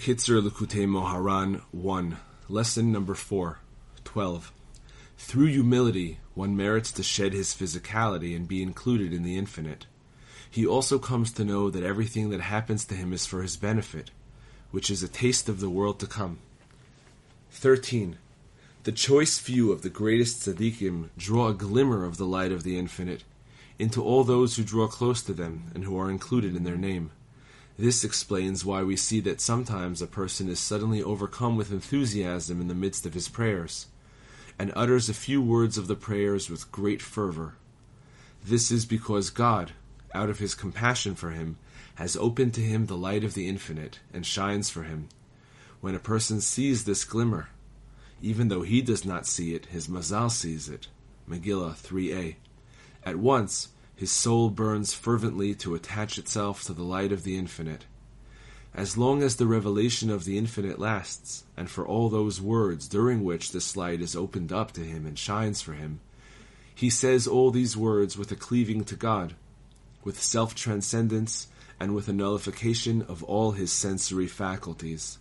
Kitzur Likutey Moharan 1, Lesson number 4, 12. Through humility, one merits to shed his physicality and be included in the infinite. He also comes to know that everything that happens to him is for his benefit, which is a taste of the world to come. 13. The choice few of the greatest tzaddikim draw a glimmer of the light of the infinite into all those who draw close to them and who are included in their name. This explains why we see that sometimes a person is suddenly overcome with enthusiasm in the midst of his prayers, and utters a few words of the prayers with great fervor. This is because God, out of his compassion for him, has opened to him the light of the infinite, and shines for him. When a person sees this glimmer, even though he does not see it, his mazal sees it. Megillah 3a. At once, his soul burns fervently to attach itself to the light of the infinite. As long as the revelation of the infinite lasts, and for all those words during which this light is opened up to him and shines for him, he says all these words with a cleaving to God, with self transcendence, and with a nullification of all his sensory faculties.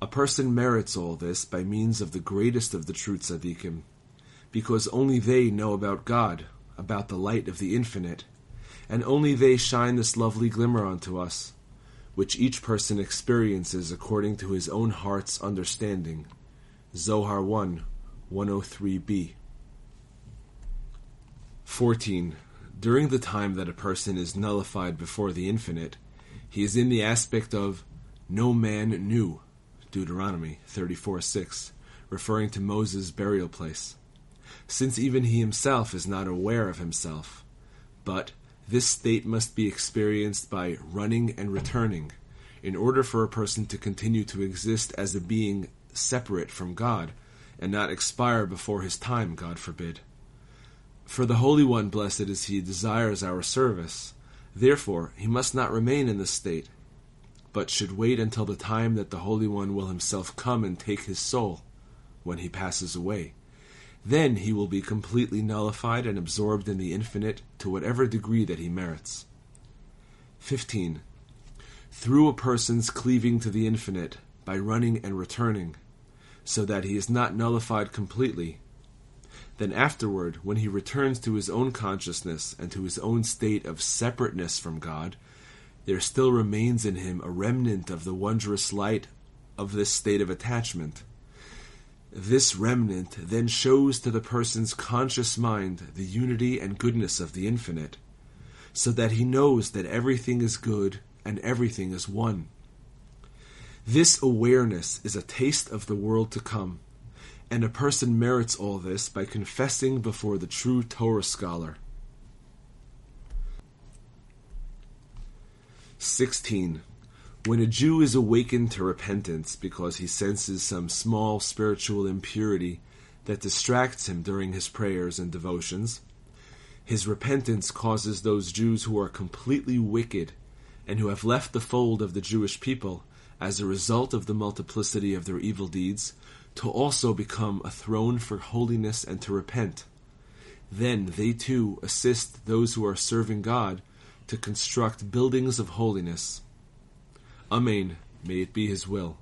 A person merits all this by means of the greatest of the true tzaddikim, because only they know about God, about the light of the infinite, and only they shine this lovely glimmer onto us, which each person experiences according to his own heart's understanding. Zohar 1 103b. 14. During the time that a person is nullified before the infinite, he is in the aspect of no man knew. Deuteronomy 34 6, referring to Moses' burial place since even he himself is not aware of himself. But this state must be experienced by running and returning, in order for a person to continue to exist as a being separate from God, and not expire before his time, God forbid. For the Holy One, blessed is He, desires our service. Therefore, he must not remain in this state, but should wait until the time that the Holy One will himself come and take his soul, when he passes away. Then he will be completely nullified and absorbed in the infinite to whatever degree that he merits. 15. Through a person's cleaving to the infinite by running and returning, so that he is not nullified completely, then afterward, when he returns to his own consciousness and to his own state of separateness from God, there still remains in him a remnant of the wondrous light of this state of attachment this remnant then shows to the person's conscious mind the unity and goodness of the infinite, so that he knows that everything is good and everything is one. This awareness is a taste of the world to come, and a person merits all this by confessing before the true Torah scholar. 16. When a Jew is awakened to repentance because he senses some small spiritual impurity that distracts him during his prayers and devotions, his repentance causes those Jews who are completely wicked and who have left the fold of the Jewish people as a result of the multiplicity of their evil deeds to also become a throne for holiness and to repent. Then they too assist those who are serving God to construct buildings of holiness Amen. May it be His will.